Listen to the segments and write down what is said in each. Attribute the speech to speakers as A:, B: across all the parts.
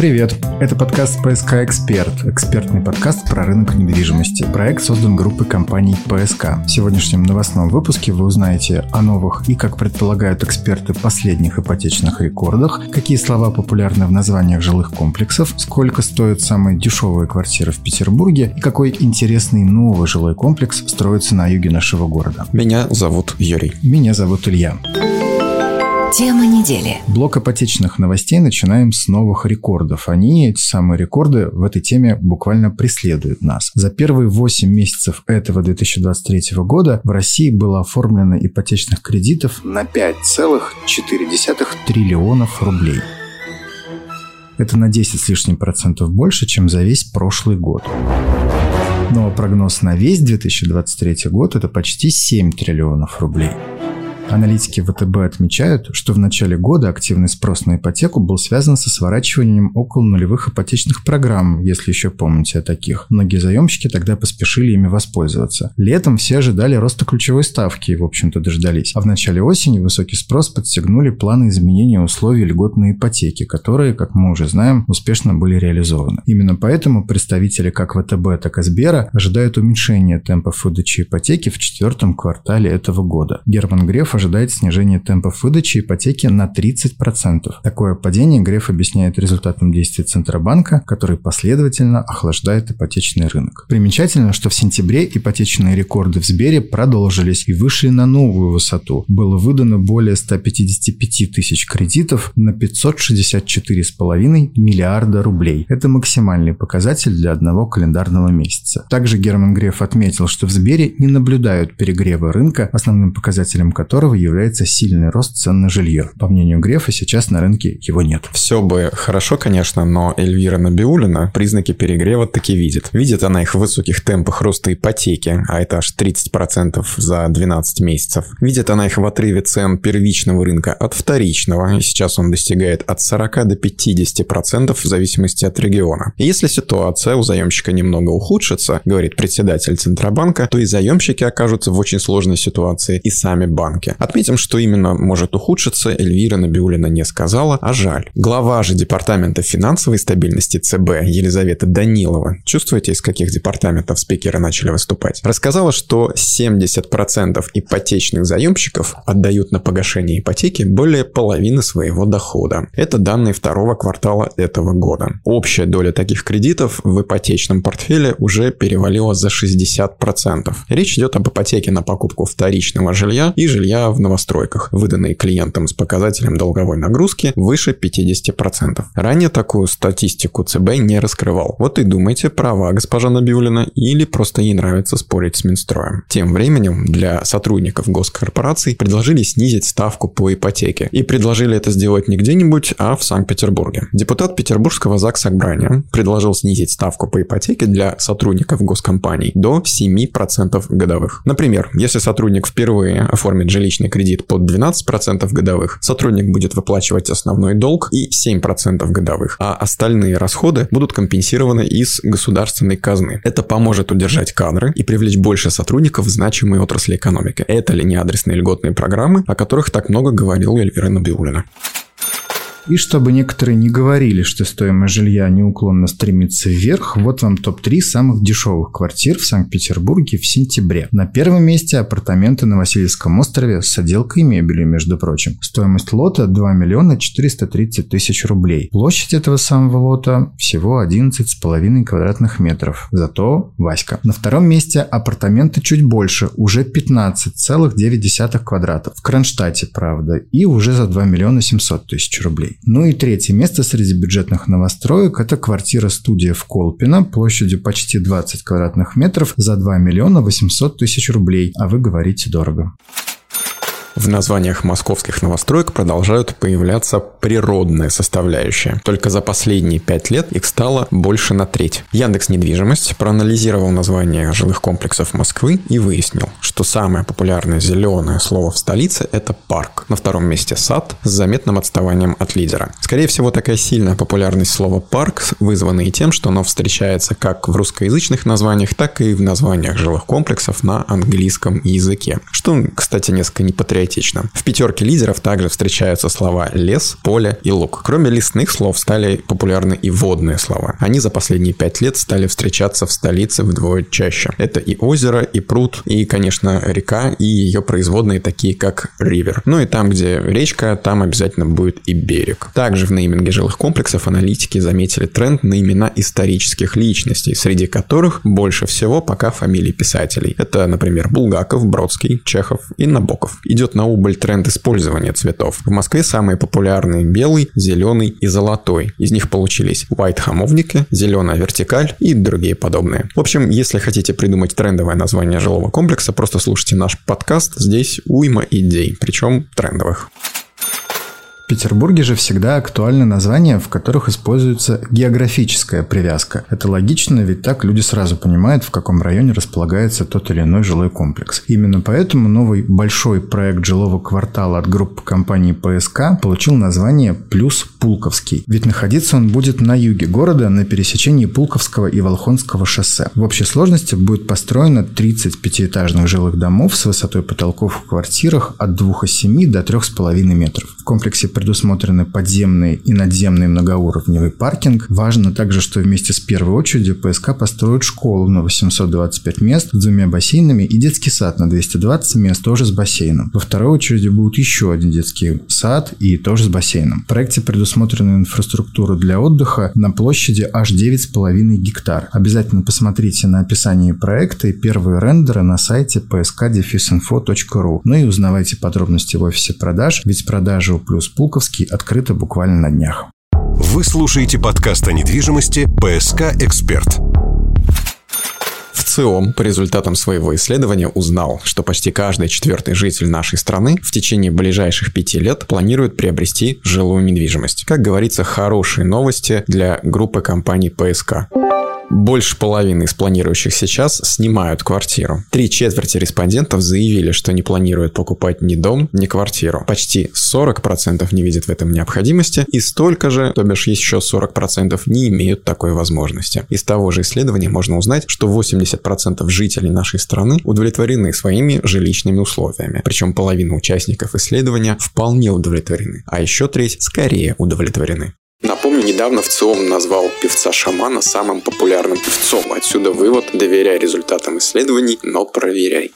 A: привет! Это подкаст «ПСК Эксперт», экспертный подкаст про рынок недвижимости. Проект создан группой компаний «ПСК». В сегодняшнем новостном выпуске вы узнаете о новых и, как предполагают эксперты, последних ипотечных рекордах, какие слова популярны в названиях жилых комплексов, сколько стоят самые дешевые квартиры в Петербурге и какой интересный новый жилой комплекс строится на юге нашего города.
B: Меня зовут Юрий.
A: Меня зовут Илья.
C: Тема недели.
A: Блок ипотечных новостей начинаем с новых рекордов. Они, эти самые рекорды, в этой теме буквально преследуют нас. За первые 8 месяцев этого 2023 года в России было оформлено ипотечных кредитов на 5,4 триллионов рублей. Это на 10 с лишним процентов больше, чем за весь прошлый год. Но прогноз на весь 2023 год – это почти 7 триллионов рублей. Аналитики ВТБ отмечают, что в начале года активный спрос на ипотеку был связан со сворачиванием около нулевых ипотечных программ, если еще помните о таких. Многие заемщики тогда поспешили ими воспользоваться. Летом все ожидали роста ключевой ставки и, в общем-то, дождались. А в начале осени высокий спрос подстегнули планы изменения условий льготной ипотеки, которые, как мы уже знаем, успешно были реализованы. Именно поэтому представители как ВТБ, так и Сбера ожидают уменьшения темпов выдачи ипотеки в четвертом квартале этого года. Герман Греф ожидает снижение темпов выдачи ипотеки на 30%. Такое падение Греф объясняет результатом действий Центробанка, который последовательно охлаждает ипотечный рынок. Примечательно, что в сентябре ипотечные рекорды в Сбере продолжились и вышли на новую высоту. Было выдано более 155 тысяч кредитов на 564,5 миллиарда рублей. Это максимальный показатель для одного календарного месяца. Также Герман Греф отметил, что в Сбере не наблюдают перегрева рынка, основным показателем которого которого является сильный рост цен на жилье. По мнению Грефа, сейчас на рынке его нет.
B: Все бы хорошо, конечно, но Эльвира Набиулина признаки перегрева таки видит. Видит она их в высоких темпах роста ипотеки, а это аж 30% за 12 месяцев. Видит она их в отрыве цен первичного рынка от вторичного, и сейчас он достигает от 40 до 50% в зависимости от региона. И если ситуация у заемщика немного ухудшится, говорит председатель Центробанка, то и заемщики окажутся в очень сложной ситуации, и сами банки. Отметим, что именно может ухудшиться, Эльвира Набиулина не сказала, а жаль. Глава же Департамента финансовой стабильности ЦБ Елизавета Данилова, чувствуете, из каких департаментов спикеры начали выступать, рассказала, что 70% ипотечных заемщиков отдают на погашение ипотеки более половины своего дохода. Это данные второго квартала этого года. Общая доля таких кредитов в ипотечном портфеле уже перевалила за 60%. Речь идет об ипотеке на покупку вторичного жилья и жилья в новостройках, выданные клиентам с показателем долговой нагрузки выше 50%. Ранее такую статистику ЦБ не раскрывал. Вот и думайте, права госпожа Набиулина или просто ей нравится спорить с Минстроем. Тем временем для сотрудников госкорпораций предложили снизить ставку по ипотеке. И предложили это сделать не где-нибудь, а в Санкт-Петербурге. Депутат Петербургского ЗАГС Собрания предложил снизить ставку по ипотеке для сотрудников госкомпаний до 7% годовых. Например, если сотрудник впервые оформит жилищный ипотечный кредит под 12% годовых, сотрудник будет выплачивать основной долг и 7% годовых, а остальные расходы будут компенсированы из государственной казны. Это поможет удержать кадры и привлечь больше сотрудников в значимые отрасли экономики. Это ли не адресные льготные программы, о которых так много говорил Эльвира Набиулина?
A: И чтобы некоторые не говорили, что стоимость жилья неуклонно стремится вверх, вот вам топ-3 самых дешевых квартир в Санкт-Петербурге в сентябре. На первом месте апартаменты на Васильевском острове с отделкой и мебелью, между прочим. Стоимость лота 2 миллиона 430 тысяч рублей. Площадь этого самого лота всего 11,5 квадратных метров. Зато Васька. На втором месте апартаменты чуть больше, уже 15,9 квадратов. В Кронштадте, правда. И уже за 2 миллиона 700 тысяч рублей. Ну и третье место среди бюджетных новостроек – это квартира-студия в Колпино площадью почти 20 квадратных метров за 2 миллиона 800 тысяч рублей. А вы говорите дорого.
B: В названиях московских новостроек продолжают появляться природные составляющие. Только за последние пять лет их стало больше на треть. Яндекс Недвижимость проанализировал название жилых комплексов Москвы и выяснил, что самое популярное зеленое слово в столице – это парк. На втором месте сад с заметным отставанием от лидера. Скорее всего, такая сильная популярность слова парк вызвана и тем, что оно встречается как в русскоязычных названиях, так и в названиях жилых комплексов на английском языке. Что, кстати, несколько не патриотично поэтично. В пятерке лидеров также встречаются слова лес, поле и луг. Кроме лесных слов стали популярны и водные слова. Они за последние пять лет стали встречаться в столице вдвое чаще. Это и озеро, и пруд, и, конечно, река, и ее производные такие, как ривер. Ну и там, где речка, там обязательно будет и берег. Также в нейминге жилых комплексов аналитики заметили тренд на имена исторических личностей, среди которых больше всего пока фамилии писателей. Это, например, Булгаков, Бродский, Чехов и Набоков. Идет на убыль тренд использования цветов. В Москве самые популярные белый, зеленый и золотой. Из них получились white хамовники, зеленая вертикаль и другие подобные. В общем, если хотите придумать трендовое название жилого комплекса, просто слушайте наш подкаст. Здесь уйма идей, причем трендовых.
A: Петербурге же всегда актуальны названия, в которых используется географическая привязка. Это логично, ведь так люди сразу понимают, в каком районе располагается тот или иной жилой комплекс. Именно поэтому новый большой проект жилого квартала от группы компании ПСК получил название «Плюс Пулковский». Ведь находиться он будет на юге города, на пересечении Пулковского и Волхонского шоссе. В общей сложности будет построено 30 пятиэтажных жилых домов с высотой потолков в квартирах от 2,7 до 3,5 метров. В комплексе предусмотрены подземный и надземный многоуровневый паркинг. Важно также, что вместе с первой очередью ПСК построят школу на 825 мест с двумя бассейнами и детский сад на 220 мест тоже с бассейном. Во второй очереди будет еще один детский сад и тоже с бассейном. В проекте предусмотрена инфраструктура для отдыха на площади аж 9,5 гектар. Обязательно посмотрите на описание проекта и первые рендеры на сайте psk-info.ru. Ну и узнавайте подробности в офисе продаж, ведь продажи у Плюс Пул Жуковский открыто буквально на днях.
D: Вы слушаете подкаст о недвижимости «ПСК Эксперт».
B: В ЦИОМ по результатам своего исследования узнал, что почти каждый четвертый житель нашей страны в течение ближайших пяти лет планирует приобрести жилую недвижимость. Как говорится, хорошие новости для группы компаний ПСК. Больше половины из планирующих сейчас снимают квартиру. Три четверти респондентов заявили, что не планируют покупать ни дом, ни квартиру. Почти 40% не видят в этом необходимости, и столько же, то бишь еще 40% не имеют такой возможности. Из того же исследования можно узнать, что 80% жителей нашей страны удовлетворены своими жилищными условиями. Причем половина участников исследования вполне удовлетворены, а еще треть скорее удовлетворены. Напомню, недавно в ЦИОМ назвал певца Шамана самым популярным певцом. Отсюда вывод «доверяй результатам исследований, но проверяй».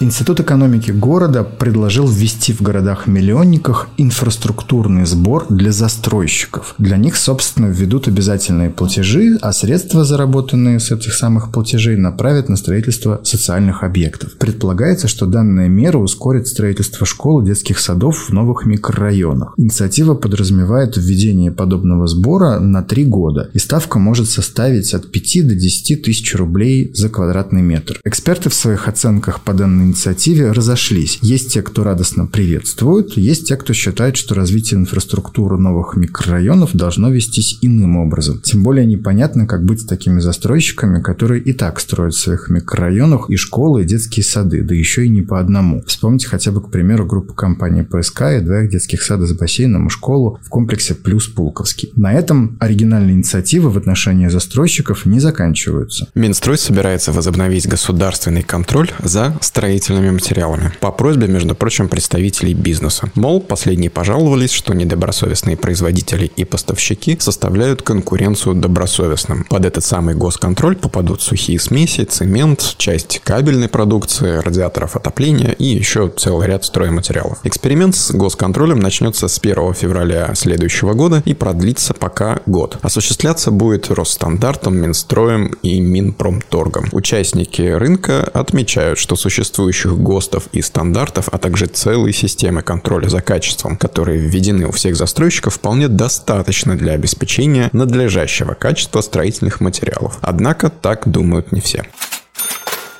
A: Институт экономики города предложил ввести в городах-миллионниках инфраструктурный сбор для застройщиков. Для них, собственно, введут обязательные платежи, а средства, заработанные с этих самых платежей, направят на строительство социальных объектов. Предполагается, что данная мера ускорит строительство школ и детских садов в новых микрорайонах. Инициатива подразумевает введение подобного сбора на три года, и ставка может составить от 5 до 10 тысяч рублей за квадратный метр. Эксперты в своих оценках по данной инициативе разошлись. Есть те, кто радостно приветствует, есть те, кто считает, что развитие инфраструктуры новых микрорайонов должно вестись иным образом. Тем более непонятно, как быть с такими застройщиками, которые и так строят в своих микрорайонах и школы, и детские сады, да еще и не по одному. Вспомните хотя бы, к примеру, группу компании ПСК и двоих детских сада с бассейном и школу в комплексе «Плюс Пулковский». На этом оригинальные инициативы в отношении застройщиков не заканчиваются.
B: Минстрой собирается возобновить государственный контроль за строительством строительными материалами. По просьбе, между прочим, представителей бизнеса. Мол, последние пожаловались, что недобросовестные производители и поставщики составляют конкуренцию добросовестным. Под этот самый госконтроль попадут сухие смеси, цемент, часть кабельной продукции, радиаторов отопления и еще целый ряд стройматериалов. Эксперимент с госконтролем начнется с 1 февраля следующего года и продлится пока год. Осуществляться будет Росстандартом, Минстроем и Минпромторгом. Участники рынка отмечают, что существует существующих ГОСТов и стандартов, а также целой системы контроля за качеством, которые введены у всех застройщиков, вполне достаточно для обеспечения надлежащего качества строительных материалов. Однако так думают не все.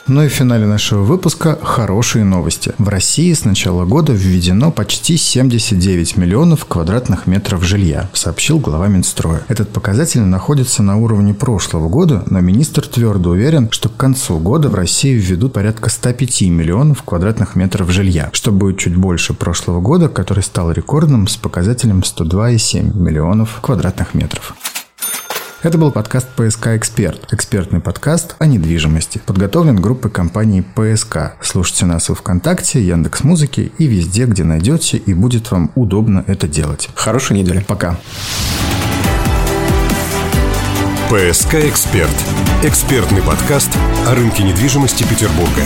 A: Ну и в финале нашего выпуска хорошие новости. В России с начала года введено почти 79 миллионов квадратных метров жилья, сообщил глава Минстроя. Этот показатель находится на уровне прошлого года, но министр твердо уверен, что к концу года в России введут порядка 105 миллионов квадратных метров жилья, что будет чуть больше прошлого года, который стал рекордным с показателем 102,7 миллионов квадратных метров. Это был подкаст «ПСК Эксперт». Экспертный подкаст о недвижимости. Подготовлен группой компании «ПСК». Слушайте нас в ВКонтакте, Яндекс Музыки и везде, где найдете, и будет вам удобно это делать.
B: Хорошей недели.
A: Пока.
D: «ПСК Эксперт» – экспертный подкаст о рынке недвижимости Петербурга.